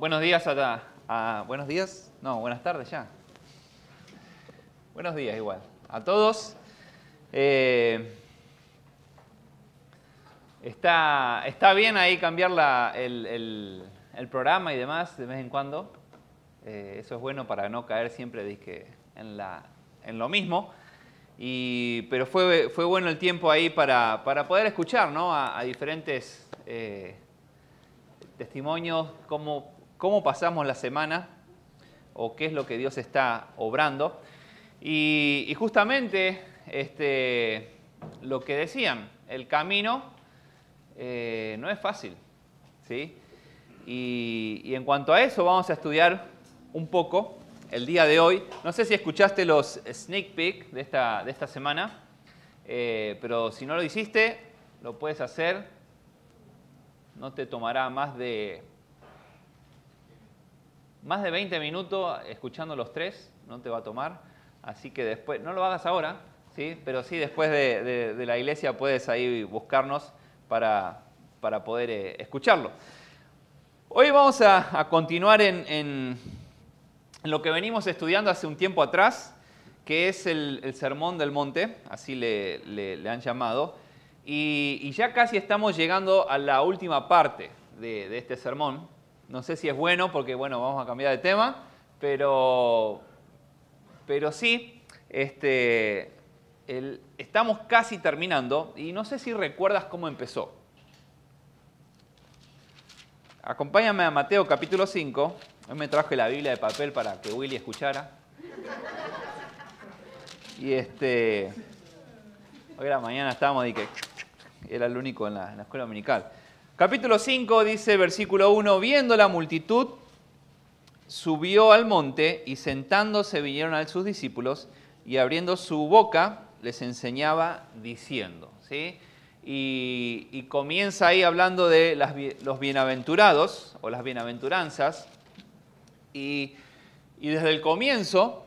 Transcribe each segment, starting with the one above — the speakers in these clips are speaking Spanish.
Buenos días a, a- buenos días, no, buenas tardes ya. Buenos días igual a todos. Eh, está, está bien ahí cambiar la- el, el- programa y demás de vez en cuando. Eh, eso es bueno para no caer siempre en, la, en lo mismo. Y, pero fue, fue bueno el tiempo ahí para, para poder escuchar ¿no? a, a diferentes eh, testimonios, cómo, cómo pasamos la semana o qué es lo que Dios está obrando. Y, justamente este, lo que decían, el camino eh, no es fácil. ¿sí? Y, y en cuanto a eso vamos a estudiar un poco el día de hoy. No sé si escuchaste los sneak peek de esta, de esta semana, eh, pero si no lo hiciste, lo puedes hacer. No te tomará más de más de 20 minutos escuchando los tres, no te va a tomar. Así que después, no lo hagas ahora, ¿sí? pero sí después de, de- de la iglesia puedes ahí buscarnos para, para poder eh, escucharlo. Hoy vamos a, a continuar en, en- lo que venimos estudiando hace un tiempo atrás, que es el, el Sermón del Monte, así le, le- le han llamado. Y, y ya casi estamos llegando a la última parte de, de este sermón. No sé si es bueno porque, bueno, vamos a cambiar de tema, pero, pero sí, este, el- estamos casi terminando y no sé si recuerdas cómo empezó. Acompáñame a Mateo capítulo 5. Hoy me traje la Biblia de papel para que Willy escuchara. Y este. Hoy la mañana estábamos y que era el único en la, en la escuela dominical. Capítulo 5 dice, versículo 1, viendo la multitud, subió al monte y sentándose vinieron a sus discípulos y abriendo su boca les enseñaba diciendo. ¿sí? Y, comienza ahí hablando de los bienaventurados o las bienaventuranzas. Y, y desde el comienzo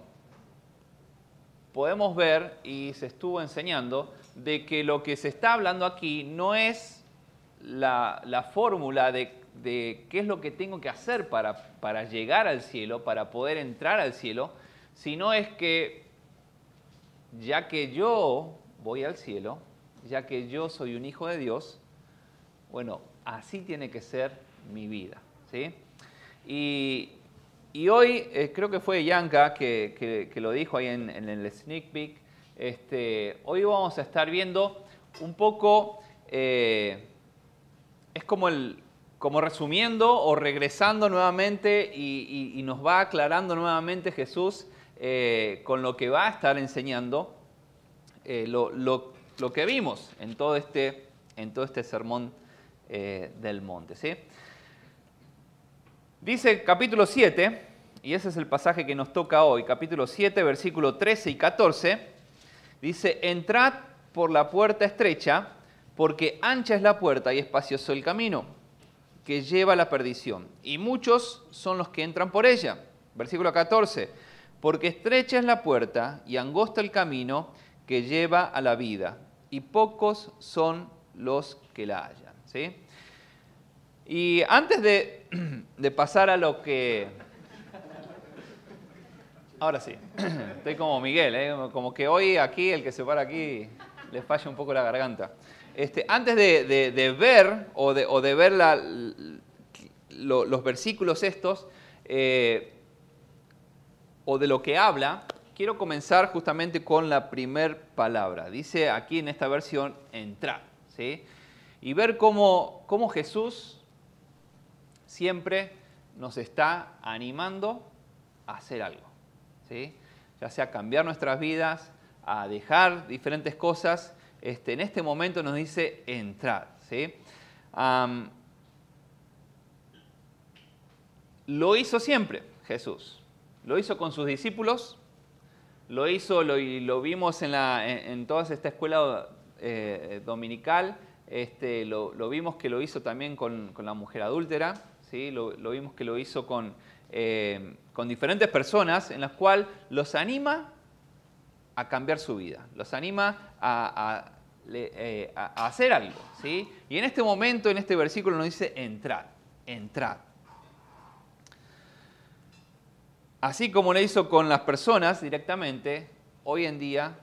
podemos ver, y se estuvo enseñando, de que lo que se está hablando aquí no es la, la fórmula de, qué es lo que tengo que hacer para, para llegar al cielo, para poder entrar al cielo, sino es que ya que yo voy al cielo, ya que yo soy un hijo de Dios, bueno, así tiene que ser mi vida. ¿sí? Y, y hoy eh, creo que fue Yanka que, que- lo dijo ahí en, en el sneak peek. Este, hoy vamos a estar viendo un poco, eh, es como, el, como resumiendo o regresando nuevamente y, nos va aclarando nuevamente Jesús eh, con lo que va a estar enseñando eh, lo, lo- lo que vimos en todo este, en todo este sermón eh, del monte. ¿sí? Dice capítulo 7, y ese es el pasaje que nos toca hoy, capítulo 7, versículo 13 y 14, dice, entrad por la puerta estrecha, porque ancha es la puerta y espacioso el camino que lleva a la perdición, y muchos son los que entran por ella. Versículo 14, porque estrecha es la puerta y angosta el camino que lleva a la vida, y pocos son los que la hallan. ¿sí? Y antes de, de pasar a lo que... Ahora sí, estoy como Miguel, ¿eh? como que hoy aquí, el que se para aquí, le falla un poco la garganta. Este, antes de, ver o de, ver los versículos estos, eh, o de lo que habla, quiero comenzar justamente con la primer palabra. Dice aquí en esta versión, entrar. ¿sí? Y ver cómo, cómo Jesús siempre nos está animando a hacer algo. ¿sí? Ya sea cambiar nuestras vidas, a dejar diferentes cosas. Este, en este momento nos dice entrar. ¿sí? Lo hizo siempre Jesús. Lo hizo con sus discípulos, lo hizo, y lo vimos en, toda esta escuela eh, dominical, este, lo, vimos que lo hizo también con, la mujer adúltera, ¿sí? lo, lo vimos que lo hizo con, eh, con diferentes personas en las cuales los anima a cambiar su vida, los anima a, eh, a- a hacer algo. ¿sí? Y en este momento, en este versículo nos dice, entrad, entrad. así como lo hizo con las personas directamente, hoy en día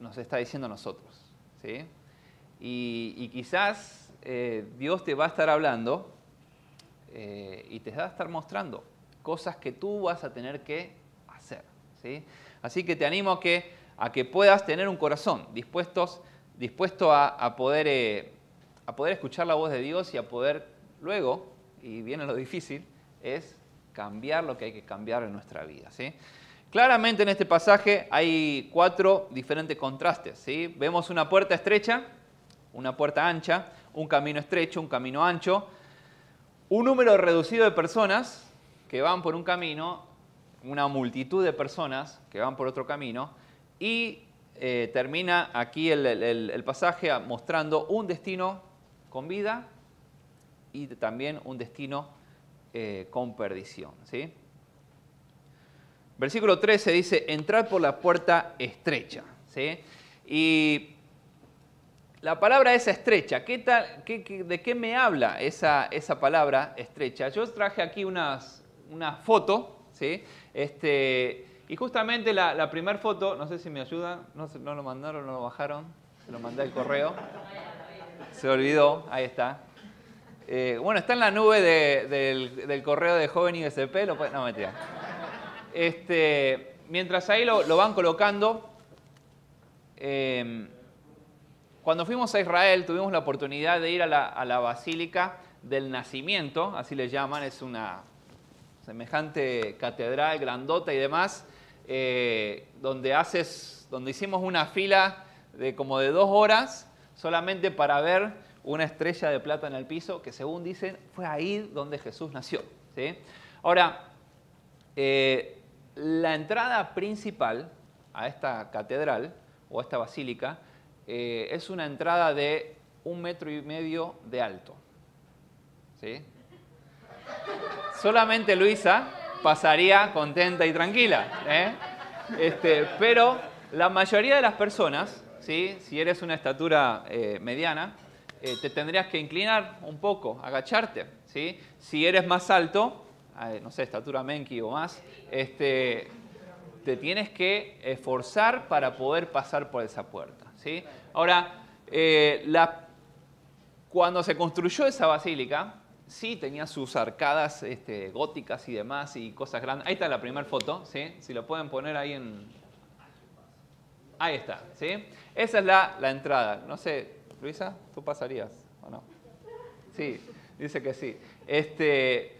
nos está diciendo a nosotros. ¿sí? Y, quizás eh, Dios te va a estar hablando eh, y te va a estar mostrando cosas que tú vas a tener que. ¿Sí? Así que te animo a que, a que puedas tener un corazón dispuesto a, poder, eh, a poder escuchar la voz de Dios y a poder luego, y viene lo difícil, es cambiar lo que hay que cambiar en nuestra vida. ¿sí? Claramente en este pasaje hay cuatro diferentes contrastes. ¿sí? Vemos una puerta estrecha, una puerta ancha, un camino estrecho, un camino ancho, un número reducido de personas que van por un camino, una multitud de personas que van por otro camino, y eh, termina aquí el, pasaje mostrando un destino con vida y también un destino eh, con perdición. ¿sí? Versículo 13 dice, entrar por la puerta estrecha. ¿sí? Y la palabra esa estrecha, ¿qué tal, de qué me habla esa, esa palabra estrecha? Yo traje aquí unas, una foto, ¿sí? Este, y justamente la, primera foto, no sé si me ayudan, no, no lo mandaron, no lo bajaron, se lo mandé al correo, se olvidó, ahí está. Eh, bueno, está en la nube del, correo de Joven ISP, lo no mentira. Este, mientras ahí lo, van colocando, em, cuando fuimos a Israel tuvimos la oportunidad de ir a la, Basílica del Nacimiento, así le llaman, es una semejante catedral grandota y demás, eh, donde, haces, donde hicimos una fila de como de dos horas solamente para ver una estrella de plata en el piso, que según dicen fue ahí donde Jesús nació. Ahora, eh, la entrada principal a esta catedral o a esta basílica eh, es una entrada de un metro y medio de alto. ¿Sí? Solamente Luisa pasaría contenta y tranquila. ¿eh? Este, pero la mayoría de las personas, ¿sí? si eres una estatura eh, mediana, te tendrías que inclinar un poco, agacharte. ¿sí? Si eres más alto, no sé, estatura Menki o más, este, te tienes que esforzar para poder pasar por esa puerta. ¿sí? Ahora, eh, cuando se construyó esa basílica, sí tenía sus arcadas este, góticas y demás y cosas grandes. Ahí está la primera foto, ¿sí? si lo pueden poner ahí en... Ahí está, ¿sí? Esa es la, la entrada. No sé, Luisa, ¿tú pasarías o no? Sí, dice que sí. Este,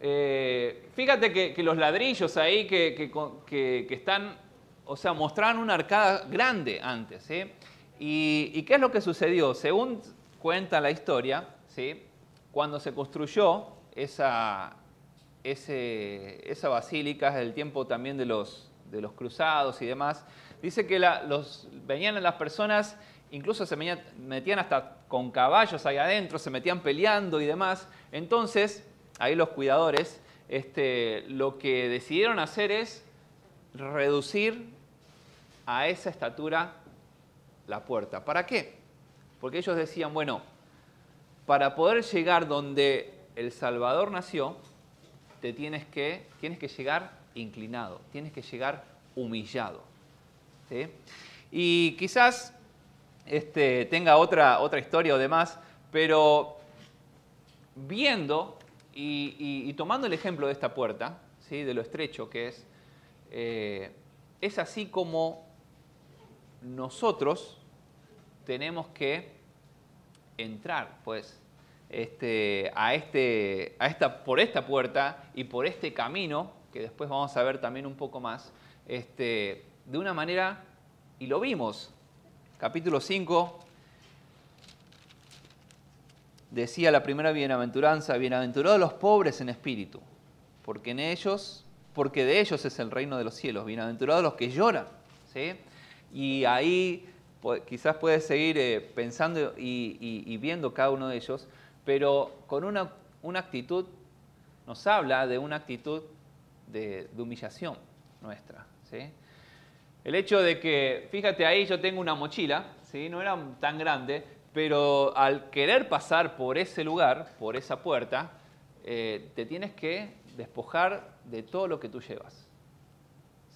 eh, fíjate que, los ladrillos ahí que, están, o sea, mostraban una arcada grande antes. Y, qué es lo que sucedió? Según cuenta la historia, ¿sí? Cuando se construyó esa, esa basílica, del tiempo también de los, de los cruzados y demás, dice que los, venían las personas, incluso se metían hasta con caballos ahí adentro, se metían peleando y demás. Entonces, ahí los cuidadores, este, lo que decidieron hacer es reducir a esa estatura la puerta. ¿Para qué? Porque ellos decían, bueno, para poder llegar donde el Salvador nació, te tienes que, tienes que llegar inclinado, tienes que llegar humillado. Y quizás este, tenga otra, otra historia o demás, pero viendo y, tomando el ejemplo de esta puerta, ¿sí? de lo estrecho que es, eh, es así como nosotros tenemos que entrar, pues, este, a este, a esta, por esta puerta y por este camino, que después vamos a ver también un poco más, este, de una manera, y lo vimos, capítulo 5, decía la primera bienaventuranza, bienaventurados los pobres en espíritu, porque en ellos, porque de ellos es el reino de los cielos, bienaventurados los que lloran, ¿sí? Y ahí quizás puedes seguir eh, pensando y, viendo cada uno de ellos, pero con una, actitud, nos habla de una actitud de, humillación nuestra, ¿sí? El hecho de que, fíjate ahí, yo tengo una mochila, ¿sí? no era tan grande, pero al querer pasar por ese lugar, por esa puerta, eh, te tienes que despojar de todo lo que tú llevas,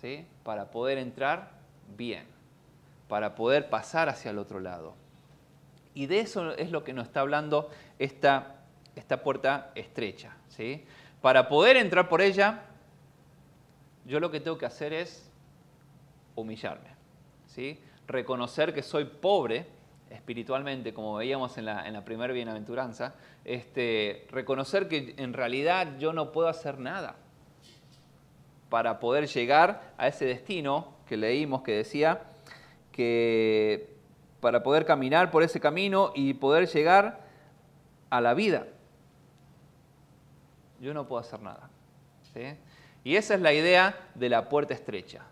¿sí? Para poder entrar bien, para poder pasar hacia el otro lado. Y de eso es lo que nos está hablando esta, esta puerta estrecha, ¿sí? Para poder entrar por ella, yo lo que tengo que hacer es humillarme, ¿sí? reconocer que soy pobre espiritualmente, como veíamos en la, en la primera bienaventuranza, este, reconocer que en realidad yo no puedo hacer nada para poder llegar a ese destino que leímos que decía que para poder caminar por ese camino y poder llegar a la vida. Yo no puedo hacer nada. Y esa es la idea de la puerta estrecha.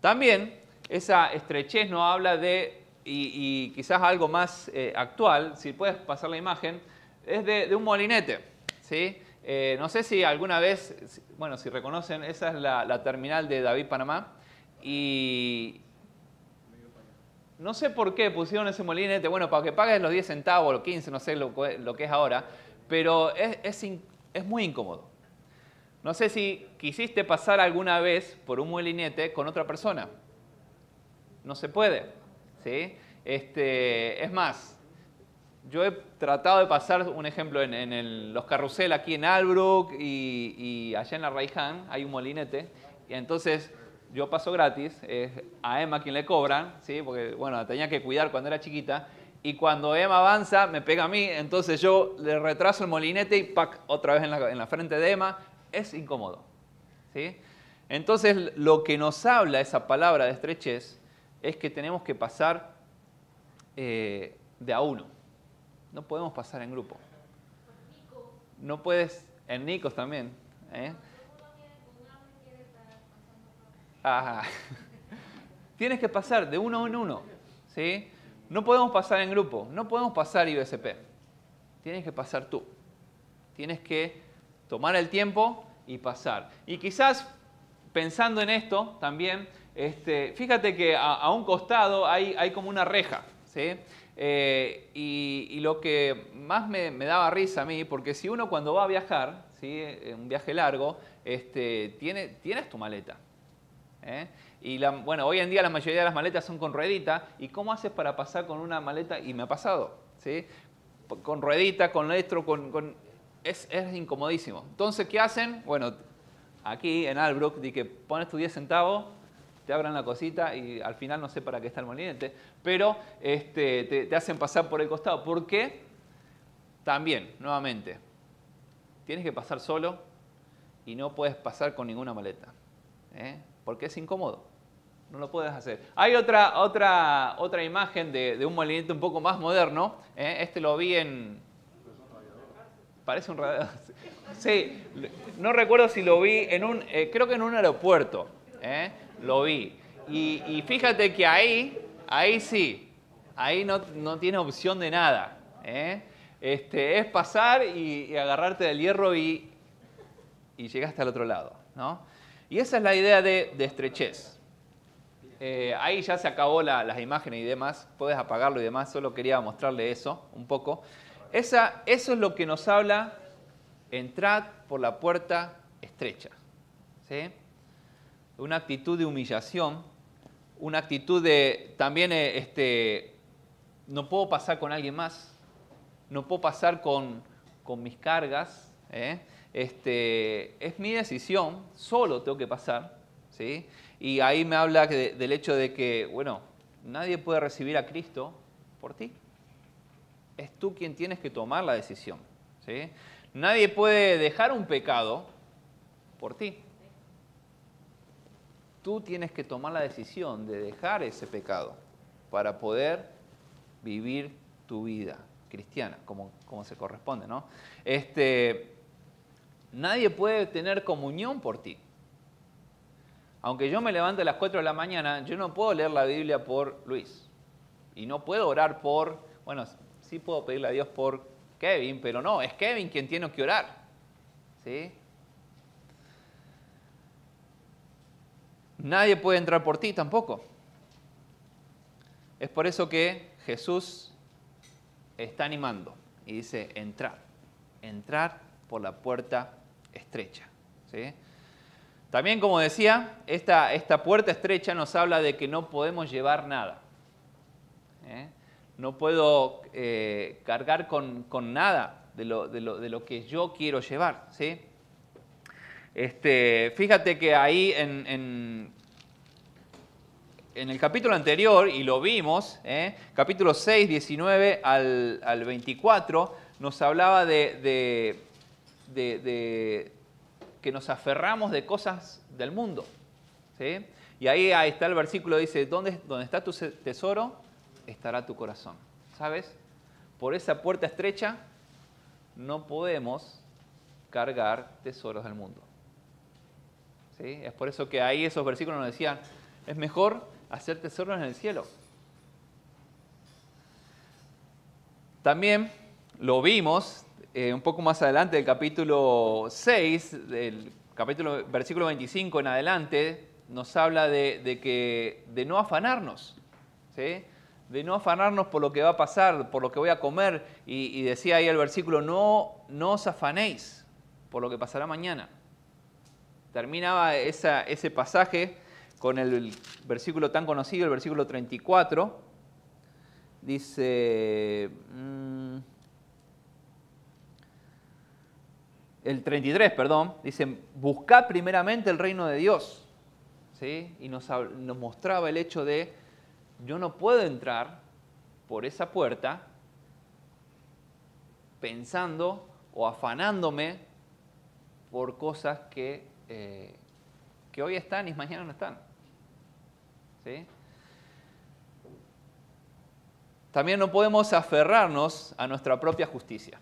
También esa estrechez no habla de, y, quizás algo más eh, actual, si puedes pasar la imagen, es de, un molinete. ¿sí? Eh, no sé si alguna vez, bueno, si reconocen, esa es la, terminal de David Panamá. Y no sé por qué pusieron ese molinete, bueno, para que pagues los 10 centavos, los 15, no sé lo, que es ahora, pero es, es muy incómodo. No sé si quisiste pasar alguna vez por un molinete con otra persona no se puede. ¿sí? Este, es más, yo he tratado de pasar un ejemplo en, los carrusel aquí en Albrook y, allá en la Raiján hay un molinete. Y entonces yo paso gratis, es a Emma quien le cobran, ¿sí? porque bueno, tenía que cuidar cuando era chiquita. Y cuando Emma avanza, me pega a mí, entonces yo le retraso el molinete y ¡pac! otra vez en la, en la frente de Emma. Es incómodo. ¿sí? Entonces lo que nos habla esa palabra de estrechez es que tenemos que pasar eh, de a uno. No podemos pasar en grupo. No puedes, en Nicos también. ¿eh? Tienes que pasar de uno en uno. ¿sí? No podemos pasar en grupo, no podemos pasar IBSP. Tienes que pasar tú. Tienes que tomar el tiempo y pasar. Y quizás pensando en esto también, este, fíjate que a, un costado hay, como una reja, ¿sí? Eh, y, lo que más me, daba risa a mí, porque si uno cuando va a viajar, ¿sí? un viaje largo, este, tiene, tienes tu maleta. ¿Eh? Y bueno, hoy en día la mayoría de las maletas son con ruedita. ¿Y cómo haces para pasar con una maleta? Y me ha pasado, ¿sí? Con ruedita, con electro, con, Es, es, incomodísimo. Entonces, ¿qué hacen? Bueno, aquí en Albrook, di que pones tu 10 centavos, te abran la cosita y al final no sé para qué está el molinete, pero este, te, hacen pasar por el costado. ¿Por qué? También, nuevamente, tienes que pasar solo y no puedes pasar con ninguna maleta, ¿eh? Porque es incómodo. No lo puedes hacer. Hay otra, otra, otra imagen de, un molinete un poco más moderno. ¿eh? Este lo vi en... Parece un radio. Sí, no recuerdo si lo vi en un... Eh, creo que en un aeropuerto. ¿eh? lo vi. Y, fíjate que ahí, ahí sí, ahí no, tiene opción de nada. Este, es pasar y, agarrarte del hierro y, y llegaste al otro lado. ¿no? Y esa es la idea de, estrechez. Eh, ahí ya se acabó las imágenes y demás, puedes apagarlo y demás, solo quería mostrarle eso un poco. Esa, eso es lo que nos habla, entrad por la puerta estrecha. ¿sí? una actitud de humillación, una actitud de también, eh, este, no puedo pasar con alguien más, no puedo pasar con, mis cargas, ¿eh? Este, es mi decisión, solo tengo que pasar, ¿sí? Y ahí me habla del hecho de que, bueno, nadie puede recibir a Cristo por ti. Es tú quien tienes que tomar la decisión, ¿sí? Nadie puede dejar un pecado por ti tú tienes que tomar la decisión de dejar ese pecado para poder vivir tu vida cristiana, como, como se corresponde, ¿no? Este, nadie puede tener comunión por ti. Aunque yo me levante a las 4 de la mañana, yo no puedo leer la Biblia por Luis. Y no puedo orar por, bueno, sí puedo pedirle a Dios por Kevin, pero no, es Kevin quien tiene que orar. ¿Sí? Nadie puede entrar por ti tampoco. Es por eso que Jesús está animando y dice, entrar, entrar por la puerta estrecha. También, como decía, esta, esta, puerta estrecha nos habla de que no podemos llevar nada. ¿eh? No puedo eh, cargar con, nada de lo, de, lo, que yo quiero llevar. ¿sí? Este, fíjate que ahí en, en, el capítulo anterior, y lo vimos, ¿eh? capítulo 6, 19 al, al 24, nos hablaba de, que nos aferramos de cosas del mundo. ¿sí? Y ahí, está el versículo, dice, ¿dónde, ¿dónde está tu tesoro? Estará tu corazón. ¿Sabes? Por esa puerta estrecha no podemos cargar tesoros del mundo. ¿Sí? Es por eso que ahí esos versículos nos decían, es mejor hacer tesoros en el cielo. También lo vimos eh, un poco más adelante del capítulo 6, del capítulo, versículo 25 en adelante, nos habla de, que, de no afanarnos, de no afanarnos por lo que va a pasar, por lo que voy a comer. Y, decía ahí el versículo, no, no os afanéis por lo que pasará mañana. Terminaba ese pasaje con el versículo tan conocido, el versículo 34. Dice... Mm, el 33, perdón, dice, buscad primeramente el reino de Dios. ¿sí? Y nos, mostraba el hecho de, yo no puedo entrar por esa puerta pensando o afanándome por cosas que, eh, que hoy están y mañana no están. ¿sí? También no podemos aferrarnos a nuestra propia justicia.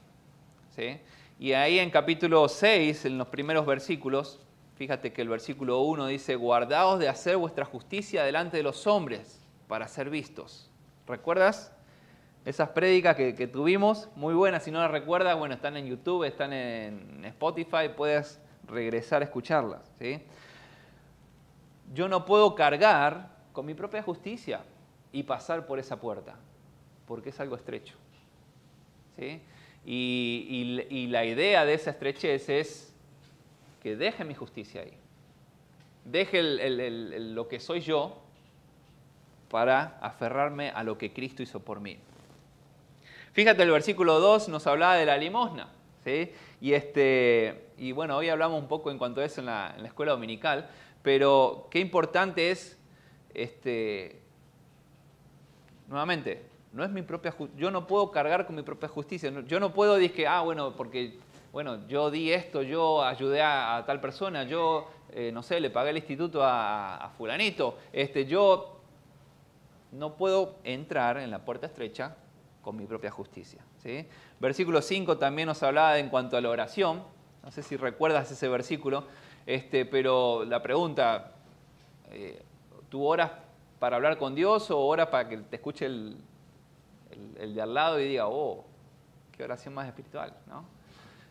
¿sí? Y ahí en capítulo 6, en los primeros versículos, fíjate que el versículo 1 dice, guardaos de hacer vuestra justicia delante de los hombres para ser vistos. ¿Recuerdas? Esas prédicas que, tuvimos, muy buenas, si no las recuerdas, bueno, están en YouTube, están en Spotify, puedes regresar a escucharlas. ¿sí? Yo no puedo cargar con mi propia justicia y pasar por esa puerta, porque es algo estrecho. ¿sí? Y, la idea de esa estrechez es que deje mi justicia ahí. Deje lo que soy yo para aferrarme a lo que Cristo hizo por mí. Fíjate, el versículo 2 nos hablaba de la limosna. Y, este, y bueno, hoy hablamos un poco en cuanto a eso en la, en la escuela dominical, pero qué importante es, este, nuevamente, no es mi propia yo no puedo cargar con mi propia justicia. Yo no puedo decir que, ah, bueno, porque bueno, yo di esto, yo ayudé a, tal persona, yo, eh, no sé, le pagué el instituto a, fulanito. Este, yo no puedo entrar en la puerta estrecha con mi propia justicia. ¿sí? Versículo 5 también nos hablaba en cuanto a la oración. No sé si recuerdas ese versículo, este, pero la pregunta, eh, ¿tú oras para hablar con Dios o oras para que te escuche el, el, de al lado y diga, oh, qué oración más espiritual, ¿no?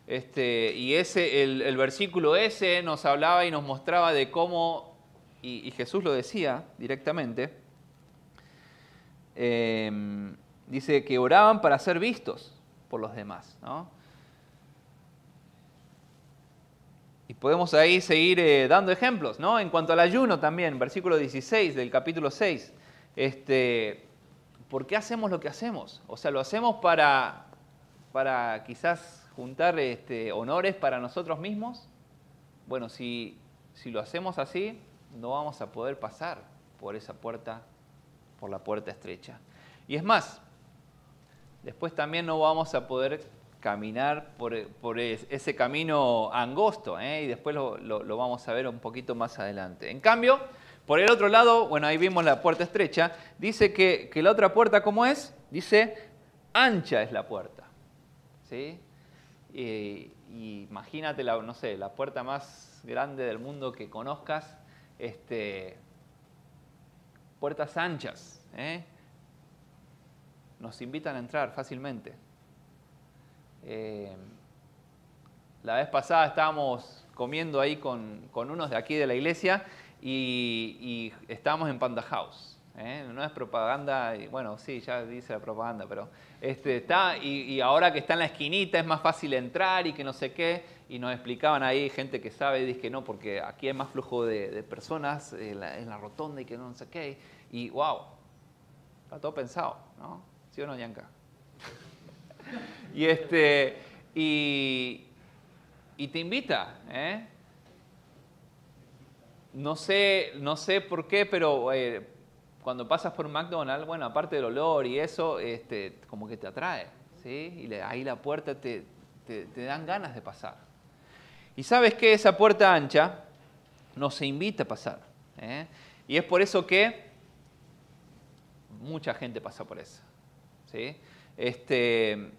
Este, y ese, el, versículo ese nos hablaba y nos mostraba de cómo, y, Jesús lo decía directamente, em, dice que oraban para ser vistos por los demás, ¿no? Y podemos ahí seguir eh, dando ejemplos, ¿no? En cuanto al ayuno también, versículo 16 del capítulo 6, este, ¿por qué hacemos lo que hacemos? O sea, lo hacemos para, para quizás juntar este, honores para nosotros mismos. Bueno, si, si lo hacemos así, no vamos a poder pasar por esa puerta, por la puerta estrecha. Y es más, después también no vamos a poder caminar por, ese camino angosto, ¿eh? y después lo, lo, vamos a ver un poquito más adelante. En cambio, por el otro lado, bueno, ahí vimos la puerta estrecha, dice que, la otra puerta, ¿cómo es? Dice, ancha es la puerta. ¿Sí? Y, imagínate, la, no sé, la puerta más grande del mundo que conozcas, este, puertas anchas, ¿eh? nos invitan a entrar fácilmente. Eh, la vez pasada estábamos comiendo ahí con, con, unos de aquí de la iglesia y, estábamos en Panda House. ¿eh? No es propaganda, y bueno, sí, ya dice la propaganda, pero este, está, y, ahora que está en la esquinita es más fácil entrar y que no sé qué, y nos explicaban ahí gente que sabe, dice que no, porque aquí hay más flujo de, personas en la, rotonda y que no sé qué, y wow, está todo pensado, ¿no? ¿Sí o no, Yanka? y este, y, y te invita, ¿eh? No sé, no sé por qué, pero eh, cuando pasas por McDonald's, bueno, aparte del olor y eso, este, como que te atrae, ¿sí? Y ahí la puerta te, dan ganas de pasar. Y sabes que esa puerta ancha nos invita a pasar. ¿eh? Y es por eso que mucha gente pasa por eso. ¿sí? Este,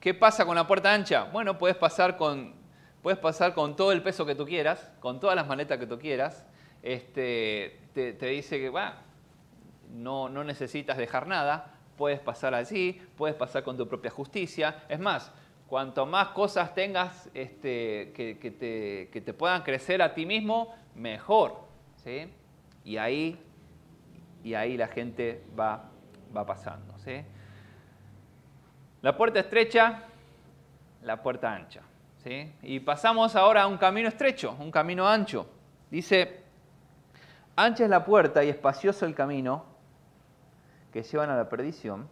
¿Qué pasa con la puerta ancha? Bueno, puedes pasar con, puedes pasar con todo el peso que tú quieras, con todas las maletas que tú quieras, este, te, dice que no, no necesitas dejar nada, puedes pasar así, puedes pasar con tu propia justicia. Es más, cuanto más cosas tengas este, que, te, puedan crecer a ti mismo, mejor. ¿sí? Y, ahí, y ahí la gente va, va pasando. ¿sí? La puerta estrecha, la puerta ancha. Y pasamos ahora a un camino estrecho, un camino ancho. Dice, Ancha es la puerta y espacioso el camino que llevan a la perdición.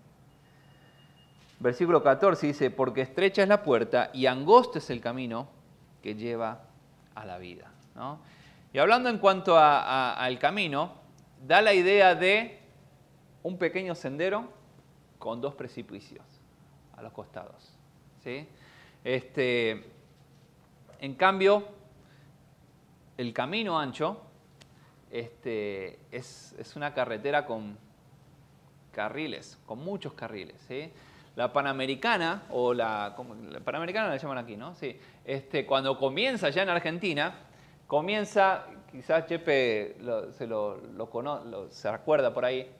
Versículo 14 dice, porque estrecha es la puerta y angosto es el camino que lleva a la vida. Y hablando en cuanto al camino, da la idea de un pequeño sendero con dos precipicios a los costados. ¿sí? Este, en cambio, el camino ancho este, es, una carretera con carriles, con muchos carriles. La Panamericana, o la, la Panamericana la llaman aquí, ¿no? Sí. Este, cuando comienza ya en Argentina, comienza, quizás Chepe se, lo, se recuerda por ahí,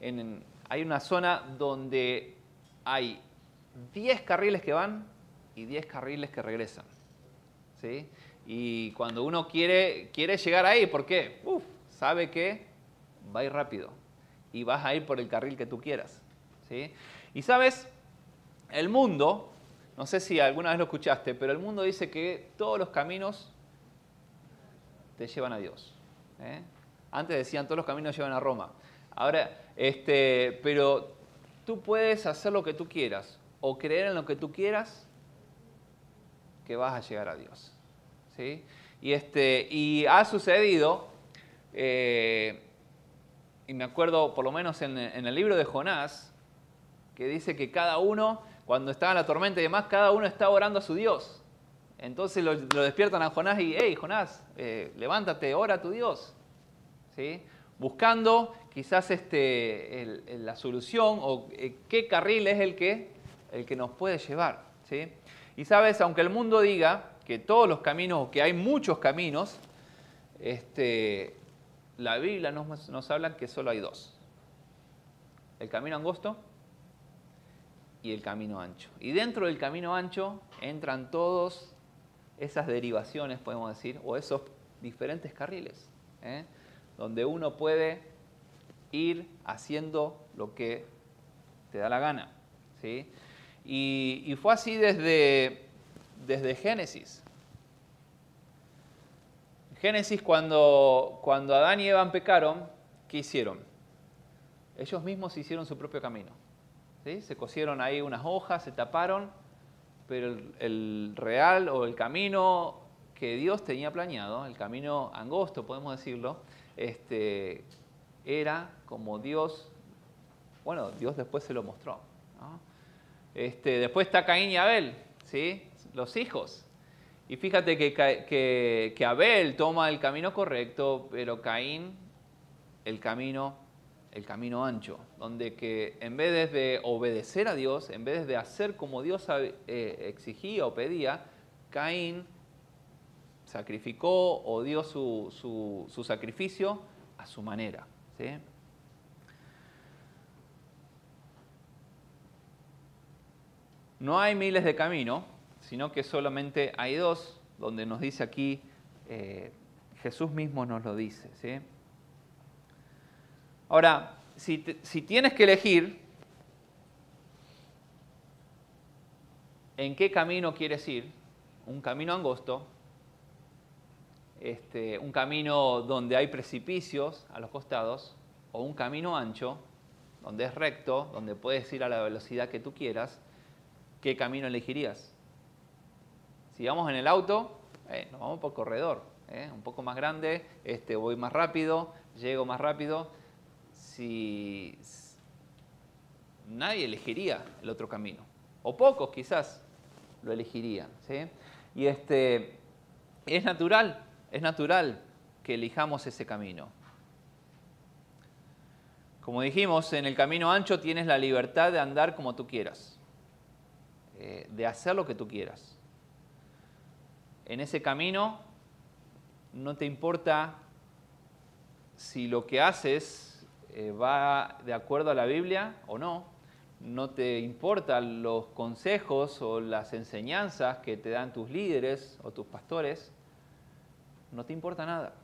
hay una zona donde hay 10 carriles que van y 10 carriles que regresan. Y cuando uno quiere, quiere llegar ahí, ¿por qué? Uf, sabe que va a ir rápido y vas a ir por el carril que tú quieras. ¿sí? Y sabes, el mundo, no sé si alguna vez lo escuchaste, pero el mundo dice que todos los caminos te llevan a Dios. ¿eh? Antes decían todos los caminos llevan a Roma. Ahora, este, pero tú puedes hacer lo que tú quieras o creer en lo que tú quieras que vas a llegar a Dios. ¿sí? Y, este, y ha sucedido eh, y me acuerdo, por lo menos en, el libro de Jonás, que dice que cada uno, cuando estaba en la tormenta y demás, cada uno estaba orando a su Dios. Entonces lo, despiertan a Jonás y, hey, Jonás, eh, levántate, ora a tu Dios. ¿Sí? Buscando quizás este, la solución o eh, qué carril es el que, el que nos puede llevar. ¿sí? Y sabes, aunque el mundo diga que todos los caminos, o que hay muchos caminos, este, la Biblia nos, habla que solo hay dos. El camino angosto y el camino ancho. Y dentro del camino ancho entran todas esas derivaciones, podemos decir, o esos diferentes carriles, ¿eh? donde uno puede ir haciendo lo que te da la gana. ¿sí? Y, fue así desde, desde Génesis. Génesis, cuando, cuando Adán y Eva pecaron, ¿qué hicieron? Ellos mismos hicieron su propio camino. ¿sí? Se cosieron ahí unas hojas, se taparon, pero el, real o el camino que Dios tenía planeado, el camino angosto, podemos decirlo, este, era como Dios, bueno, Dios después se lo mostró. Este, después está Caín y Abel, ¿sí? los hijos. Y fíjate que, Abel toma el camino correcto, pero Caín el camino, el camino ancho, donde que en vez de obedecer a Dios, en vez de hacer como Dios eh, exigía o pedía, Caín sacrificó o dio su, su, sacrificio a su manera. No hay miles de caminos, sino que solamente hay dos, donde nos dice aquí, eh, Jesús mismo nos lo dice. Ahora, si, si tienes que elegir en qué camino quieres ir, un camino angosto, este, un camino donde hay precipicios a los costados, o un camino ancho, donde es recto, donde puedes ir a la velocidad que tú quieras, ¿qué camino elegirías? Si vamos en el auto, eh, nos vamos por corredor, eh, un poco más grande, este, voy más rápido, llego más rápido. Si nadie elegiría el otro camino, o pocos quizás lo elegirían. Y este, es natural, es natural que elijamos ese camino. Como dijimos, en el camino ancho tienes la libertad de andar como tú quieras, eh, de hacer lo que tú quieras. En ese camino no te importa si lo que haces eh, va de acuerdo a la Biblia o no, no te importan los consejos o las enseñanzas que te dan tus líderes o tus pastores, no te importa nada.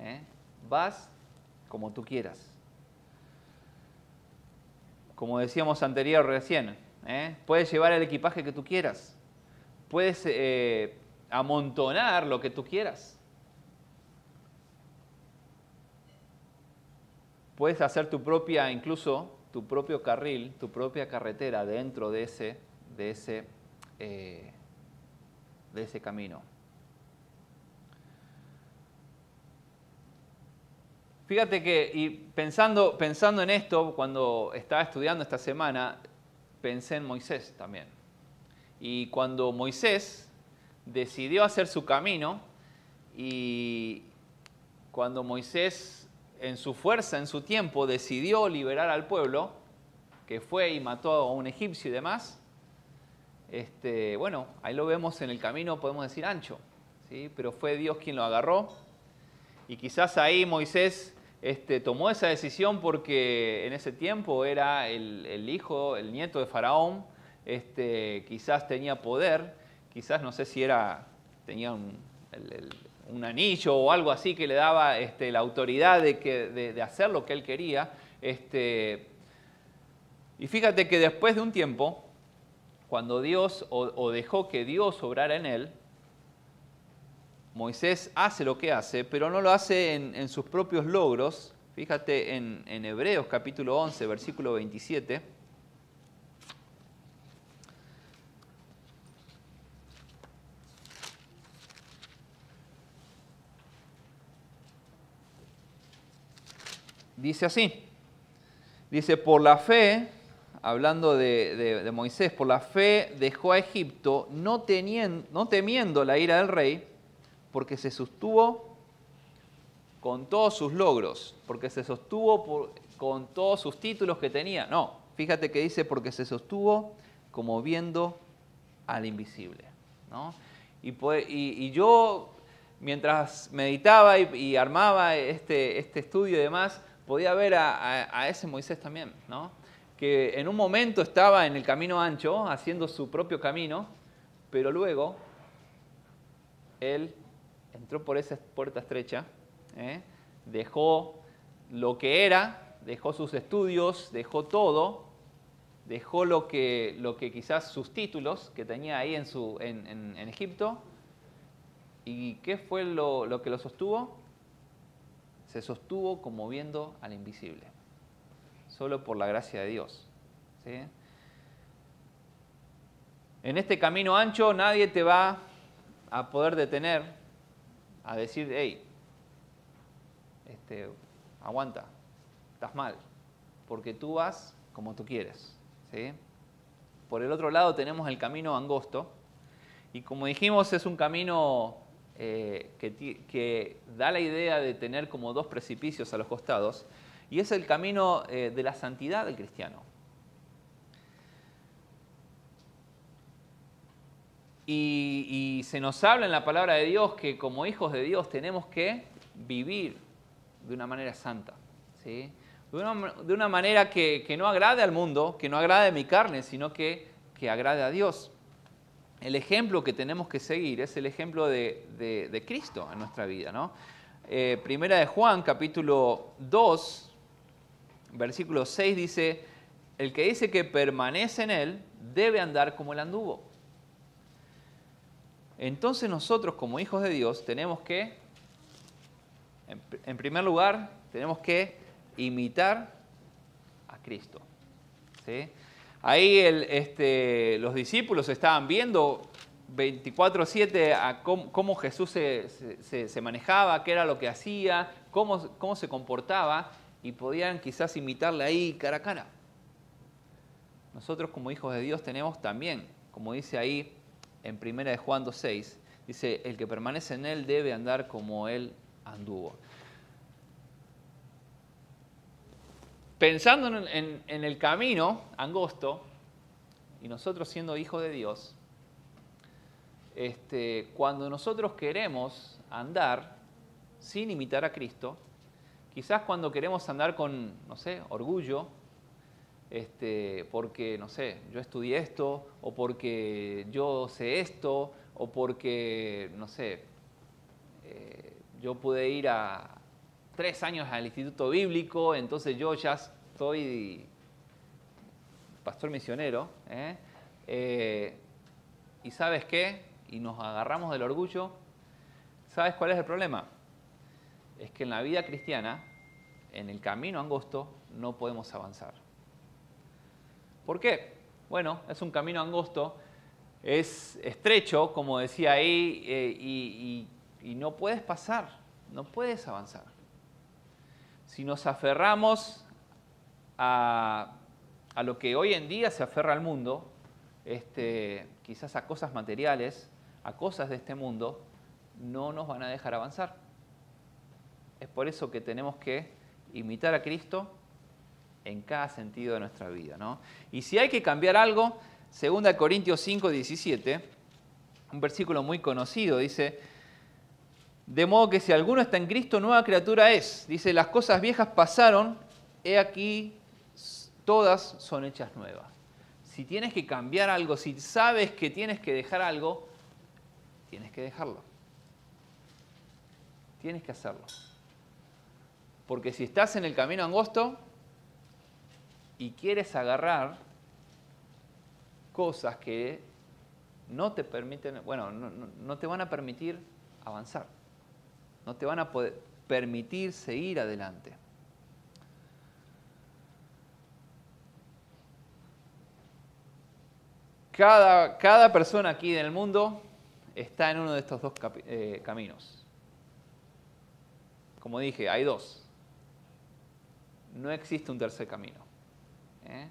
¿eh? Vas como tú quieras. Como decíamos anterior recién, ¿eh? puedes llevar el equipaje que tú quieras, puedes eh, amontonar lo que tú quieras. Puedes hacer tu propia, incluso tu propio carril, tu propia carretera dentro de ese, de ese, eh, de ese camino. Fíjate que, y pensando, pensando en esto, cuando estaba estudiando esta semana, pensé en Moisés también. Y cuando Moisés decidió hacer su camino, y cuando Moisés en su fuerza, en su tiempo, decidió liberar al pueblo, que fue y mató a un egipcio y demás, este, bueno, ahí lo vemos en el camino, podemos decir ancho, ¿sí? pero fue Dios quien lo agarró. Y quizás ahí Moisés este, tomó esa decisión porque en ese tiempo era el, hijo, el nieto de Faraón, este, quizás tenía poder, quizás no sé si era, tenía un, anillo o algo así que le daba este, la autoridad de, hacer lo que él quería. Y fíjate que después de un tiempo, cuando Dios o, dejó que Dios obrara en él, Moisés hace lo que hace, pero no lo hace en, sus propios logros. Fíjate en, Hebreos capítulo 11, versículo 27. dice así, dice, por la fe, hablando de, Moisés, por la fe dejó a Egipto, no, teniendo, no temiendo la ira del rey, porque se sostuvo con todos sus logros, porque se sostuvo con todos sus títulos que tenía. No, fíjate que dice porque se sostuvo como viendo al invisible. Y, yo, mientras meditaba y, armaba este, este estudio y demás, podía ver a, ese Moisés también, ¿no? que en un momento estaba en el camino ancho, haciendo su propio camino, pero luego él entró por esa puerta estrecha, ¿eh? dejó lo que era, dejó sus estudios, dejó todo, dejó lo que, lo que quizás sus títulos que tenía ahí en, su, en, Egipto. ¿Y qué fue lo, lo que lo sostuvo? se sostuvo como viendo al invisible, solo por la gracia de Dios. En este camino ancho nadie te va a poder detener a decir, hey, este, aguanta, estás mal, porque tú vas como tú quieres. Por el otro lado tenemos el camino angosto, y como dijimos es un camino eh, que, da la idea de tener como dos precipicios a los costados, y es el camino eh, de la santidad del cristiano. Y, se nos habla en la palabra de Dios que como hijos de Dios tenemos que vivir de una manera santa, ¿sí? de, una, manera que, no agrade al mundo, que no agrade a mi carne, sino que, que agrade a Dios el ejemplo que tenemos que seguir es el ejemplo de, Cristo en nuestra vida. ¿no? Eh, primera de Juan, capítulo 2, versículo 6 dice, el que dice que permanece en él debe andar como el anduvo. Entonces nosotros como hijos de Dios tenemos que, en primer lugar, tenemos que imitar a Cristo. Ahí este, los discípulos estaban viendo 24/7 a cómo, Jesús se, manejaba, qué era lo que hacía, cómo, cómo se comportaba y podían quizás imitarle ahí cara a cara. Nosotros como hijos de Dios tenemos también, como dice ahí en 1 de Juan 2.6, dice, el que permanece en él debe andar como él anduvo. Pensando en, en el camino angosto, y nosotros siendo hijos de Dios, este, cuando nosotros queremos andar sin imitar a Cristo, quizás cuando queremos andar con, no sé, orgullo, este, porque, no sé, yo estudié esto, o porque yo sé esto, o porque, no sé, eh, yo pude ir a tres años al Instituto Bíblico, entonces yo ya estoy pastor misionero. ¿eh? Eh, y sabes qué? y nos agarramos del orgullo, ¿sabes cuál es el problema? Es que en la vida cristiana, en el camino angosto, no podemos avanzar. ¿Por qué? Bueno, es un camino angosto, es estrecho, como decía ahí, eh, y, no puedes pasar, no puedes avanzar. Si nos aferramos a, a lo que hoy en día se aferra al mundo, este, quizás a cosas materiales, a cosas de este mundo, no nos van a dejar avanzar. Es por eso que tenemos que imitar a Cristo en cada sentido de nuestra vida. ¿no? Y si hay que cambiar algo, 2 Corintios 5, 17, un versículo muy conocido, dice, de modo que si alguno está en Cristo, nueva criatura es. Dice, las cosas viejas pasaron, he aquí, todas son hechas nuevas. Si tienes que cambiar algo, si sabes que tienes que dejar algo, tienes que dejarlo. Tienes que hacerlo. Porque si estás en el camino angosto y quieres agarrar cosas que no te permiten, bueno, no, te van a permitir avanzar. No te van a permitir seguir adelante. Cada, cada persona aquí en el mundo está en uno de estos dos eh, caminos. Como dije, hay dos. No existe un tercer camino. ¿Eh?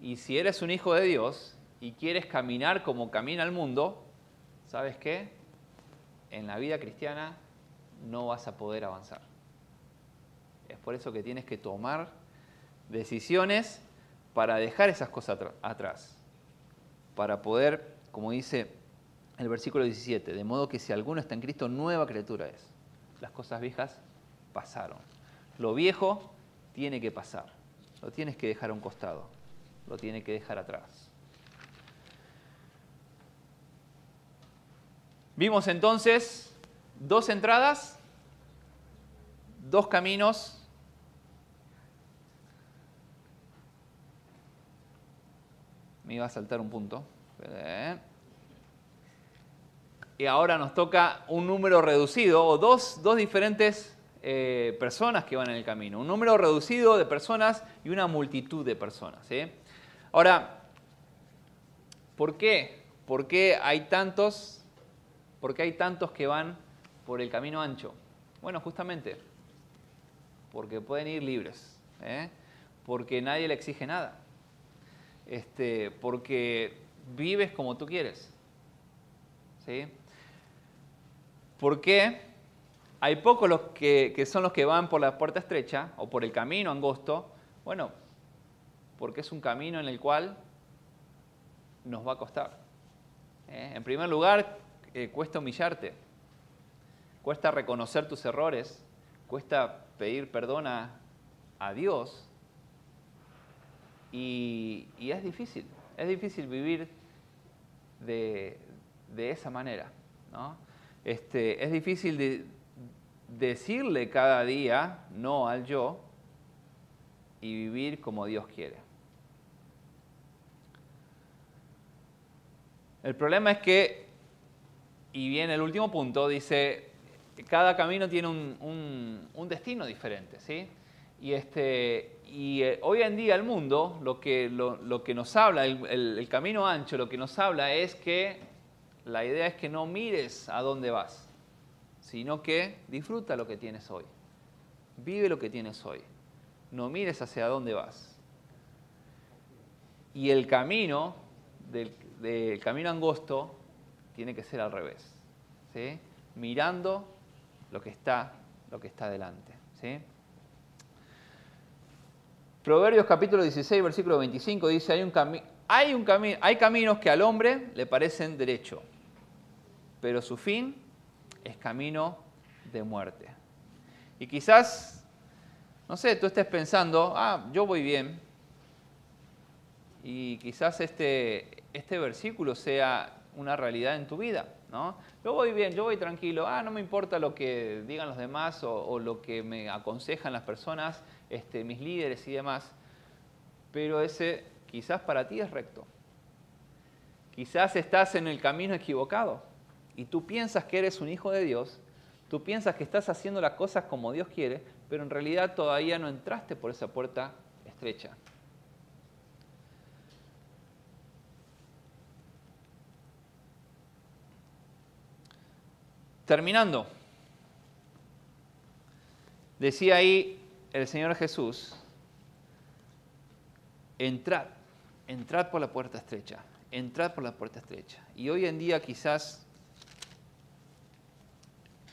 Y si eres un hijo de Dios y quieres caminar como camina el mundo, ¿sabes qué? En la vida cristiana no vas a poder avanzar. Es por eso que tienes que tomar decisiones para dejar esas cosas atrás, para poder, como dice el versículo 17, de modo que si alguno está en Cristo, nueva criatura es. Las cosas viejas pasaron. Lo viejo tiene que pasar, lo tienes que dejar a un costado, lo tiene que dejar atrás. Vimos entonces dos entradas, dos caminos. Me iba a saltar un punto. ¿eh? y ahora nos toca un número reducido o dos, diferentes eh, personas que van en el camino. Un número reducido de personas y una multitud de personas. Ahora, ¿por qué? ¿Por qué hay tantos? ¿Por qué hay tantos que van por el camino ancho? Bueno, justamente porque pueden ir libres, ¿eh? porque nadie le exige nada, este, porque vives como tú quieres. ¿sí? ¿Por qué? Hay pocos los que, son los que van por la puerta estrecha o por el camino angosto. Bueno, porque es un camino en el cual nos va a costar. ¿eh? En primer lugar, eh, cuesta humillarte, cuesta reconocer tus errores, cuesta pedir perdón a, Dios y, es difícil, es difícil vivir de, de esa manera. ¿no? Este, es difícil decirle cada día no al yo y vivir como Dios quiere. El problema es que, y viene el último punto, dice, cada camino tiene un, destino diferente, ¿sí? Y, este, y eh, hoy en día el mundo, lo que, lo, que nos habla, el, camino ancho, lo que nos habla es que la idea es que no mires a dónde vas, sino que disfruta lo que tienes hoy. Vive lo que tienes hoy. No mires hacia dónde vas. Y el camino del, camino angosto tiene que ser al revés. Mirando lo que está, lo que está delante. Proverbios capítulo 16, versículo 25 dice, hay, un hay, un hay caminos que al hombre le parecen derecho, pero su fin es camino de muerte. Y quizás, no sé, tú estés pensando, ah, yo voy bien, y quizás este, este versículo sea una realidad en tu vida. ¿no? Yo voy bien, yo voy tranquilo, ah, no me importa lo que digan los demás o, lo que me aconsejan las personas, este, mis líderes y demás, pero ese quizás para ti es recto. Quizás estás en el camino equivocado y tú piensas que eres un hijo de Dios, tú piensas que estás haciendo las cosas como Dios quiere, pero en realidad todavía no entraste por esa puerta estrecha. Terminando, decía ahí el Señor Jesús, entrad, entrad por la puerta estrecha, entrad por la puerta estrecha. Y hoy en día quizás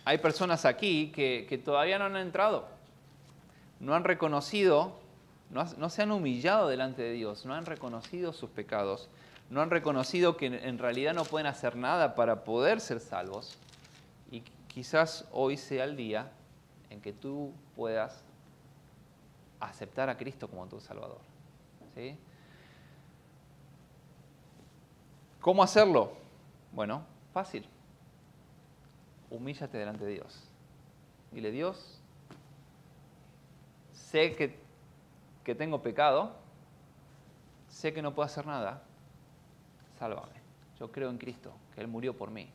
hay personas aquí que, todavía no han entrado, no han reconocido, no, no, se han humillado delante de Dios, no han reconocido sus pecados, no han reconocido que en realidad no pueden hacer nada para poder ser salvos quizás hoy sea el día en que tú puedas aceptar a Cristo como tu Salvador. ¿sí? ¿Cómo hacerlo? Bueno, fácil. Humíllate delante de Dios. Dile, Dios, sé que, que tengo pecado, sé que no puedo hacer nada, sálvame. Yo creo en Cristo, que Él murió por mí.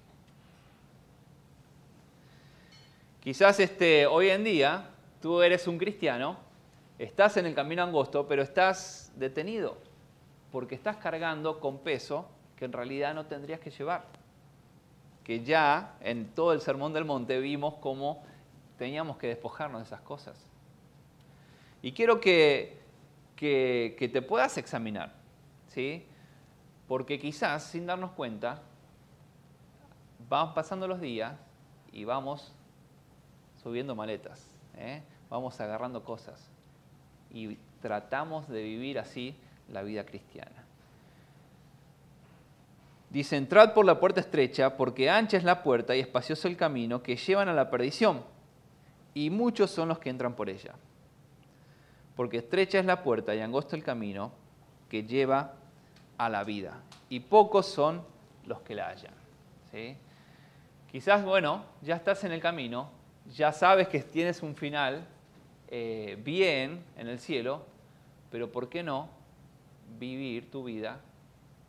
Quizás este, hoy en día tú eres un cristiano, estás en el camino angosto, pero estás detenido porque estás cargando con peso que en realidad no tendrías que llevar. Que ya en todo el Sermón del Monte vimos cómo teníamos que despojarnos de esas cosas. Y quiero que, que, te puedas examinar, ¿sí? Porque quizás sin darnos cuenta, vamos pasando los días y vamos subiendo maletas, ¿eh? vamos agarrando cosas y tratamos de vivir así la vida cristiana. Dice, entrad por la puerta estrecha, porque ancha es la puerta y espacioso el camino que llevan a la perdición, y muchos son los que entran por ella. Porque estrecha es la puerta y angosto el camino que lleva a la vida, y pocos son los que la hallan. Quizás, bueno, ya estás en el camino, ya sabes que tienes un final eh, bien en el cielo, pero ¿por qué no vivir tu vida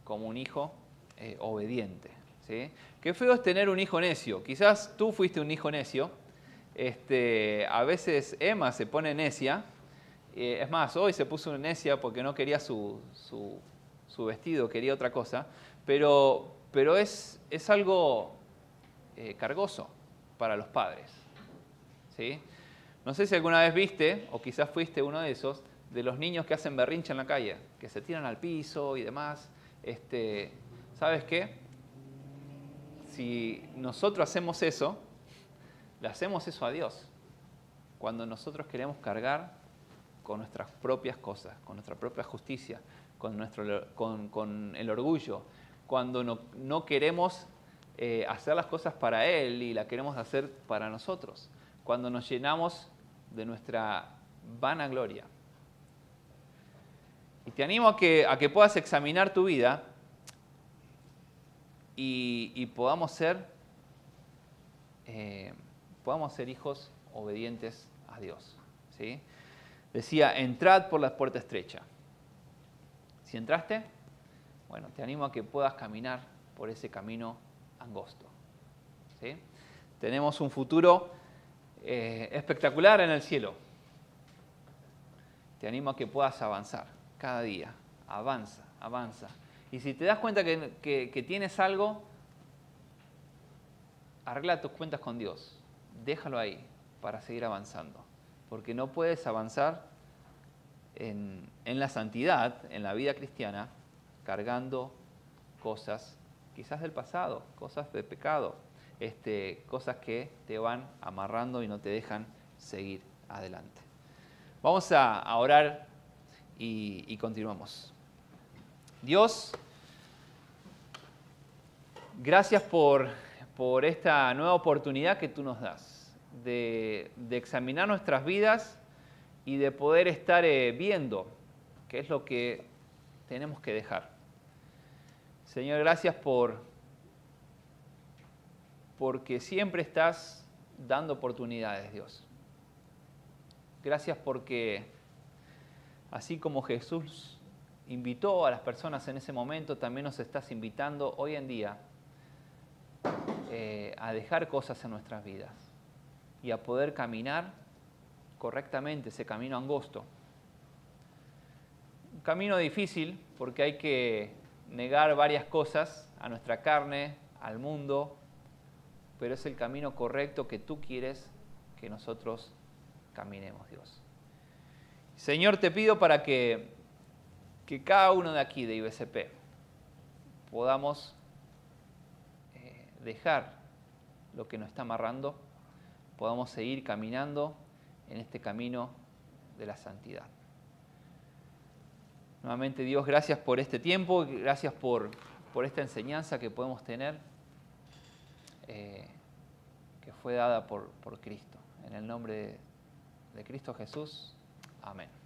como un hijo eh, obediente? ¿sí? Qué feo es tener un hijo necio. Quizás tú fuiste un hijo necio. Este, a veces Emma se pone necia. Eh, es más, hoy se puso necia porque no quería su, vestido, quería otra cosa. Pero, pero es, es algo cargoso para los padres. No sé si alguna vez viste, o quizás fuiste uno de esos, de los niños que hacen berrincha en la calle, que se tiran al piso y demás. Este, ¿Sabes qué? Si nosotros hacemos eso, le hacemos eso a Dios. Cuando nosotros queremos cargar con nuestras propias cosas, con nuestra propia justicia, con, nuestro, con, el orgullo, cuando no, queremos eh, hacer las cosas para Él y las queremos hacer para nosotros cuando nos llenamos de nuestra vanagloria. Y te animo a que, a que puedas examinar tu vida y, podamos, ser, eh, podamos ser hijos obedientes a Dios. ¿sí? decía, entrad por la puerta estrecha. Si entraste, bueno, te animo a que puedas caminar por ese camino angosto. ¿sí? Tenemos un futuro eh, espectacular en el cielo. Te animo a que puedas avanzar cada día. Avanza, avanza. Y si te das cuenta que, tienes algo, arregla tus cuentas con Dios. Déjalo ahí para seguir avanzando. Porque no puedes avanzar en, en la santidad, en la vida cristiana, cargando cosas quizás del pasado, cosas de pecado, este, cosas que te van amarrando y no te dejan seguir adelante. Vamos a, orar y, continuamos. Dios, gracias por, por, esta nueva oportunidad que tú nos das de, examinar nuestras vidas y de poder estar eh, viendo qué es lo que tenemos que dejar. Señor, gracias por porque siempre estás dando oportunidades, Dios. Gracias porque así como Jesús invitó a las personas en ese momento, también nos estás invitando hoy en día eh, a dejar cosas en nuestras vidas y a poder caminar correctamente ese camino angosto. Un camino difícil porque hay que negar varias cosas a nuestra carne, al mundo, pero es el camino correcto que tú quieres que nosotros caminemos, Dios. Señor, te pido para que, que cada uno de aquí de IBCP podamos dejar lo que nos está amarrando, podamos seguir caminando en este camino de la santidad. Nuevamente, Dios, gracias por este tiempo, gracias por, por esta enseñanza que podemos tener. Eh, que fue dada por, por Cristo. En el nombre de Cristo Jesús. Amén.